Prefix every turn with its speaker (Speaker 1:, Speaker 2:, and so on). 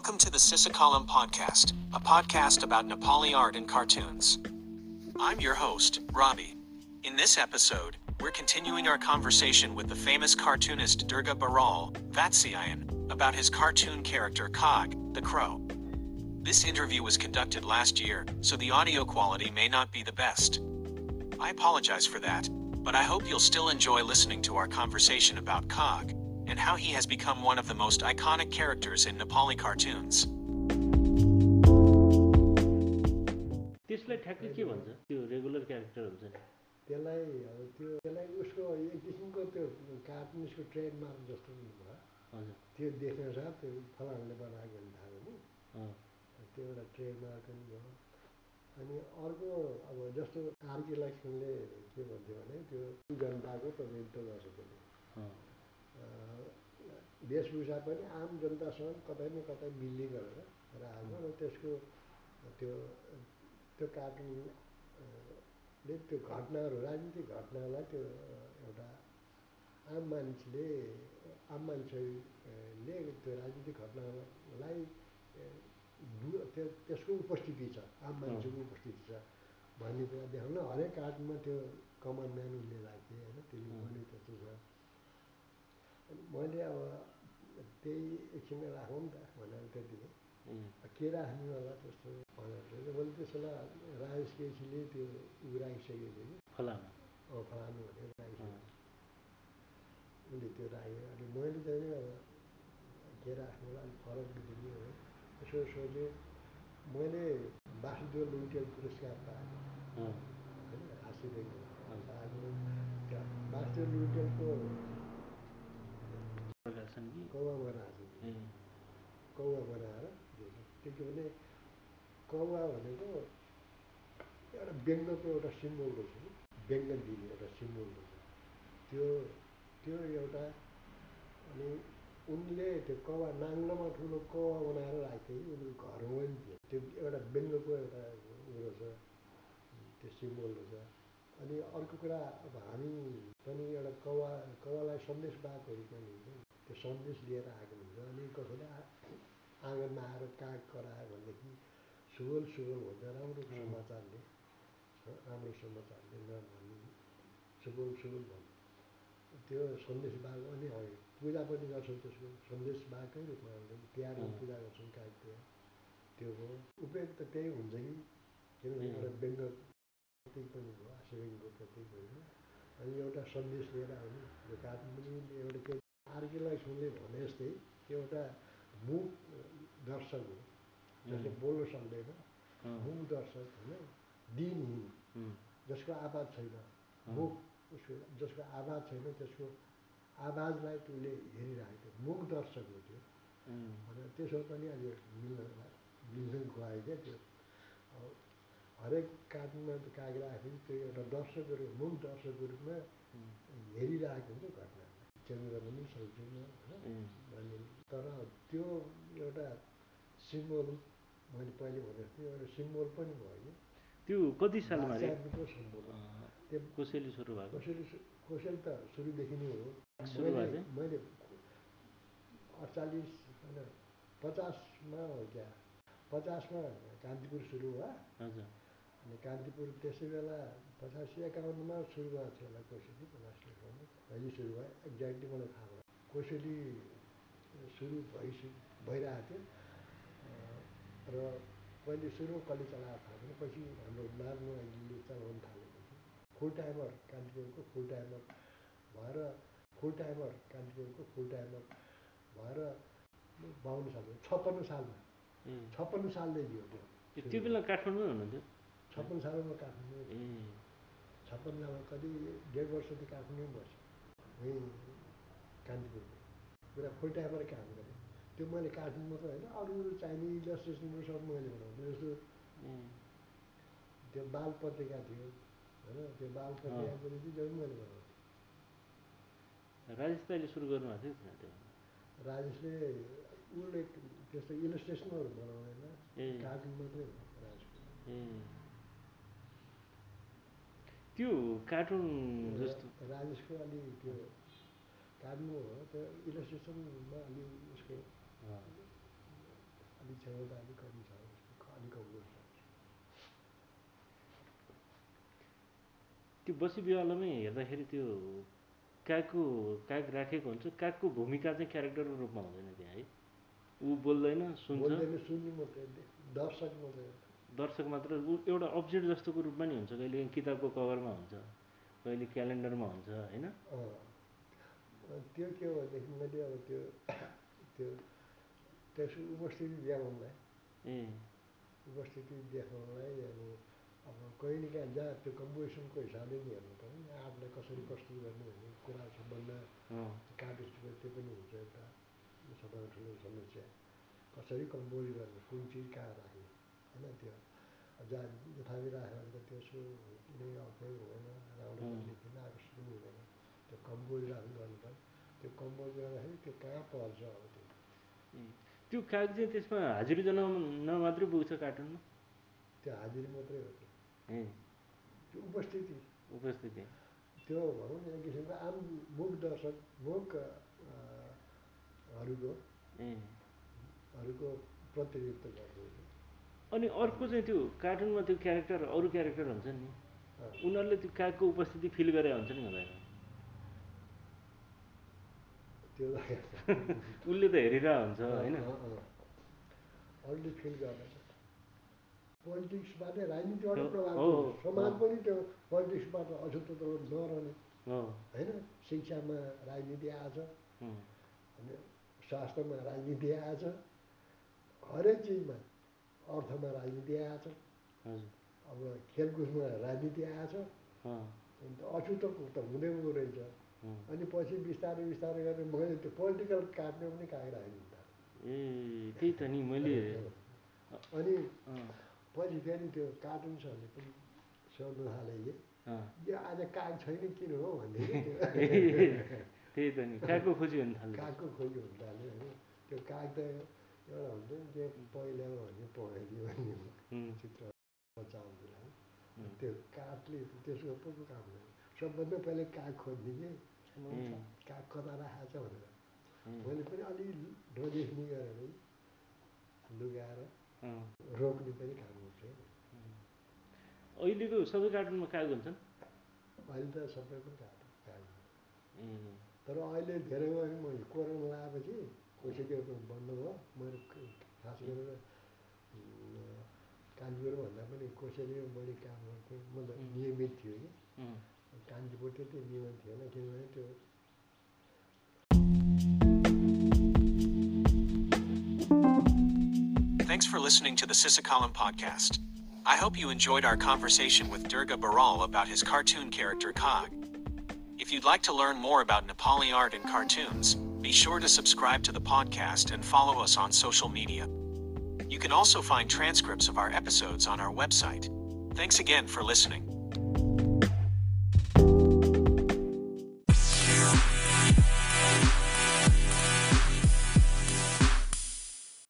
Speaker 1: Welcome to the Sisakalam Podcast, a podcast about Nepali art and cartoons. I'm your host, Robbie. In this episode, we're continuing our conversation with the famous cartoonist Durga Baral, Vatsyayan, about his cartoon character Cog, the Crow. This interview was conducted last year, so the audio quality may not be the best. I apologize for that, but I hope you'll still enjoy listening to our conversation about Cog and how he has become one of the most iconic characters in Nepali cartoons.
Speaker 2: त्यसलाई ठ्याक्कै के भन्छ? त्यो regular character हुन्छ नि।
Speaker 3: त्यसलाई अब त्यो त्यसलाई उसको एक किसिमको त्यो कार्टुनिसको ट्रेडमार्क जस्तो पनि भयो।
Speaker 2: हजुर।
Speaker 3: त्यो देख्ने साथ त्यो फलानाले बनाएको भने थाहा नि।
Speaker 2: अँ,
Speaker 3: त्यो एउटा ट्रेडमार्क पनि भयो। अनि अर्को अब जस्तो आरके लक्ष्मणले के भन्थ्यो भने त्यो जनताको प्रतिनिधित्व गर्छ त्यसले
Speaker 2: अँ,
Speaker 3: अँ, वेशभूषा पनि आम जनतासँग कतै न कतै मिल्ने गरेर राखेको र त्यसको त्यो त्यो कार्टुन अँ, ले त्यो घटनाहरू राजनीतिक घटनालाई त्यो एउटा आम मान्छेले आम मान्छेले त्यो राजनीतिक घटनालाई त्यो त्यसको उपस्थिति छ आम मान्छेको उपस्थिति छ भन्ने कुरा देखाउन हरेक कार्टुनमा त्यो कमन म्यान उसले राख्थेँ होइन? त्यसले
Speaker 2: अँ।
Speaker 3: भने त्यस्तो छ। मैले अब त्यही एकछिन राखौँ नि त भनेर त्यति
Speaker 2: ए,
Speaker 3: के राख्ने होला त्यस्तो भनेर मैले त्यसो भए राजेश केसीले त्यो उ राखिसकेको थियो कि।
Speaker 2: फलाना
Speaker 3: अँ फलानु भनेर राखिसकेको। उसले त्यो राख्यो। अनि मैले चाहिँ अब के राख्नु होला अलिक फरक बुझ्ने हो। यसो सोचेँ मैले वासुदेव लुइटेल पुरस्कार पाएको।
Speaker 2: अँ,
Speaker 3: होइन हाँसिरहेको
Speaker 2: हजुर।
Speaker 3: पाएको
Speaker 2: प्रकाशन कि?
Speaker 3: कौवा बनाएको छु कौवा बनाएर दिएको त्यो के भने कौवा भनेको एउटा व्यङ्गको एउटा सिम्बल रहेछ कि? व्यङ्ग दिने एउटा सिम्बल रहेछ। त्यो त्यो एउटा अनि उनले त्यो कौवा नाङ्लोमा ठुलो कौवा बनाएर राख्थ्यो कि? उनीहरूको घरमा पनि थियो। त्यो एउटा व्यङ्गको एउटा उ रहेछ। त्यो सिम्बल रहेछ। अनि अर्को कुरा अब हामी पनि एउटा कौवा कौवालाई सन्देश बाघहरू पनि त्यो सन्देश लिएर आएको हुन्छ अनि कसैले आ- आँगनमा आएर काग करायो भनेदेखि सुगोल सुगोल भन्छ राम्रो समाचारले ह, राम्रो समाचारले नभनी सुगोल सुगोल भन्छ त्यो सन्देश बाघ अनि हामी पूजा पनि गर्छौँ त्यसको सन्देश बाघकै रूपमा हामीले तिहारमा
Speaker 2: अँ।
Speaker 3: पूजा गर्छौँ काग तिहार त्यो हो उपयोग त त्यही हुन्छ कि किनभने। एउटा व्यङ्ग प्रतीक पनि हो आशीर्वादको प्रतीक होइन अनि एउटा सन्देश लिएर आउने यो कार्टुन पनि एउटा के आरके लक्ष्मणले भने जस्तै एउटा मुख दर्शक हो जसले बोल्न सक्दैन। मुख दर्शक होइन दिनहीन
Speaker 2: उम्,
Speaker 3: जसको आवाज छैन मुख उसको जसको आवाज छैन त्यसको आवाजलाई उसले हेरिरहेको थियो। मुख दर्शक हो त्यो। भनेर त्यसो पनि अहिले मिल्न मिल्न गयो क्या त्यो हरेक त काग राखेपछि त्यो एउटा दर्शकको रूप मुख दर्शकको रूपमा हेरिरहेको हुन्छ घटनालाई चेन्ज गर्न पनि सक्दैन होइन अनि तर त्यो एउटा सिम्बल मैले पहिले भने जस्तै एउटा सिम्बल पनि भयो
Speaker 2: त्यो कति सालमा
Speaker 3: सिम्बल त्यो
Speaker 2: कसैले सुरु भएको
Speaker 3: कसैले कसैले त सुरुदेखि नै हो? मैले अडचालिस होइन पचासमा हो क्या पचासमा कान्तिपुर सुरु भयो
Speaker 2: हजुर
Speaker 3: अनि कान्तिपुर त्यसै बेला पचासी एकाउन्नमा सुरु भएको थियो होला कोसेली पचासी एकाउन्न कहिले सुरु भयो एक्ज्याक्टली मलाई थाहा भएन कोसेली सुरु भइसु भइरहेको थियो र कहिले सुरु कहिले चलाएको थाहा छैन पछि हाम्रो नारायण आइले चलाउन थालेपछि फुल टाइमर कान्तिपुरको फुल टाइमर भएर फुल टाइमर कान्तिपुरको फुल टाइमर भएर बाउन्न सालमा छप्पन्न सालमा छप्पन्न सालदेखि हो त्यो
Speaker 2: त्यो बेला काठमाडौँमै हुनुहुन्थ्यो
Speaker 3: छप्पन्न सालमा काठमाडौँ।
Speaker 2: ए
Speaker 3: छप्पन्न सालमा कति डेढ वर्ष त काठमाडौँ बस्यो। यहीँ कान्तिपुरमा। पुरा फुल टाइमर काम गरेँ। त्यो मैले काठमाडौँ मात्र होइन अरू चाहिने इलस्ट्रेसनहरू सब मैले बनाउँथेँ। जस्तो त्यो बाल पत्रिका थियो होइन त्यो बाल पत्रिका पनि जहिले मैले बनाउँथेँ।
Speaker 2: राजेश दाइले सुरु गर्नुभएको थियो त्यो?
Speaker 3: राजेशले उसले त्यस्तो इलस्ट्रेसनहरू बनाउँदैन। कार्टुन मात्रै हो राजेशको।
Speaker 2: त्यो कार्टुन जस्तो।
Speaker 3: राजेशको अलि त्यो कार्टुन हो त्यो इलस्ट्रेसनमा अलि उसको अलिक क्षमता अलिक कमी छ उसको अलिक कमजोर छ।
Speaker 2: त्यो बसी बिवालोमै हेर्दाखेरि त्यो कागको काग राखेको हुन्छ कागको भूमिका चाहिँ क्यारेक्टरको रूपमा हुँदैन त्यहाँ है। ऊ बोल्दैन सुन्छ।
Speaker 3: बोल्दैन सुन्नु मात्रै दर्शक मात्रै।
Speaker 2: दर्शक मात्र ऊ एउटा अब्जेक्ट जस्तोको रूपमा नि हुन्छ। कहिले किताबको कभरमा हुन्छ कहिले क्यालेन्डरमा हुन्छ होइन।
Speaker 3: त्यो के हो भनेदेखि मैले अब त्यो त्यो त्यसको उपस्थिति देखाउनलाई।
Speaker 2: ए।
Speaker 3: उपस्थिति देखाउनलाई अब अब कहिले काहीँ जहाँ त्यो कम्पोजिसनको हिसाबले नि हेर्नु पऱ्यो आर्टलाई कसरी प्रस्तुत गर्ने भन्ने कुरा सम्बन्ध कार्टिस्टको त्यो पनि हुन्छ एउटा सबभन्दा ठुलो समस्या। कसरी कम्पोज गर्ने कुन चिज कहाँ राख्ने? होइन त्यो जहाँ यथावि राख्यो भने त त्यसको कुनै अर्थै हुँदैन राम्रो। लेखिँदैन आकर्षित पनि हुँदैन त्यो कम्पोज राख्नु गर्नु पऱ्यो त्यो कम्पोज गर्दाखेरि त्यो कहाँ पर्छ अब त्यो
Speaker 2: त्यो काग चाहिँ त्यसमा हाजिरी जनाउन मात्रै पुग्छ कार्टुनमा
Speaker 3: त्यो हाजिरी मात्रै हो त्यो त्यो उपस्थिति
Speaker 2: उपस्थिति
Speaker 3: त्यो भनौँ न एक किसिमको आम मुख दर्शक मुख अ, हरूको प्रतिनिधित्व गर्दै
Speaker 2: अनि अर्को चाहिँ त्यो कार्टुनमा त्यो क्यारेक्टर अरू क्यारेक्टर हुन्छ नि। उनीहरूले त्यो कागको उपस्थिति फिल गरे हुन्छ नि हुँदैन। उसले त हेरिरहेको हुन्छ होइन।
Speaker 3: पोलिटिक्सबाट राजनीतिबाट
Speaker 2: हो,
Speaker 3: प्रभाव
Speaker 2: हो,
Speaker 3: हुन्छ। समाज। पनि त्यो पोलिटिक्सबाट अछुतो नरहने।
Speaker 2: हो।
Speaker 3: होइन? शिक्षामा राजनीति आएछ अनि स्वास्थ्यमा राजनीति आएछ हरेक चिजमा। अर्थमा राजनीति आएछ अब खेलकुदमा राजनीति आएछ अन्त अछुतो त हुँदै हुँदो रहेछ। अनि पछि बिस्तारै बिस्तारै गरेर मैले त्यो पोलिटिकल काट्ने पनि कागेर आइदिनु
Speaker 2: ए त्यही त नि मैले
Speaker 3: अनि पछि फेरि त्यो कार्टुन्सहरूले पनि सोध्नु थाले। यो आज काग छैन किन हो त्यो
Speaker 2: त्यही त नि कागको खोजी हुन थाल्यो।
Speaker 3: कागको खोजी हुन थाल्यो होइन। त्यो काग त एउटा हुन्छ नि त्यो पहिल्यामा भन्ने पहेँली भन्ने चित्र
Speaker 2: उम्,
Speaker 3: त्यो कागले त्यसको पो काम गर्यो सबभन्दा पहिले काग खोज्ने कि काग कता राखेको छ भनेर मैले पनि अलि गरेर पनि लुगाएर। रोक्ने पनि काम गर्थेँ
Speaker 2: अहिलेको सबै कार्टुनमा काग हुन्छन्
Speaker 3: अहिले त सबैको काग काग तर अहिले धेरै कोरोना लगाएपछि कोसेकेको बन्द भयो मैले क- खास गरेर उम्, कान्तिपुरभन्दा पनि कोसेलीमा बढी काम गर्थेँ म त
Speaker 2: उम्.
Speaker 3: नियमित थियो कि
Speaker 2: उम्,
Speaker 3: कान्तिपुर त्यति नियमित थिएन किनभने त्यो
Speaker 1: Thanks for listening to the Sisakalam podcast. I hope you enjoyed our conversation with Durga Baral about his cartoon character Cog. If you'd like to learn more about Nepali art and cartoons, be sure to subscribe to the podcast and follow us on social media. You can also find transcripts of our episodes on our website. Thanks again for listening.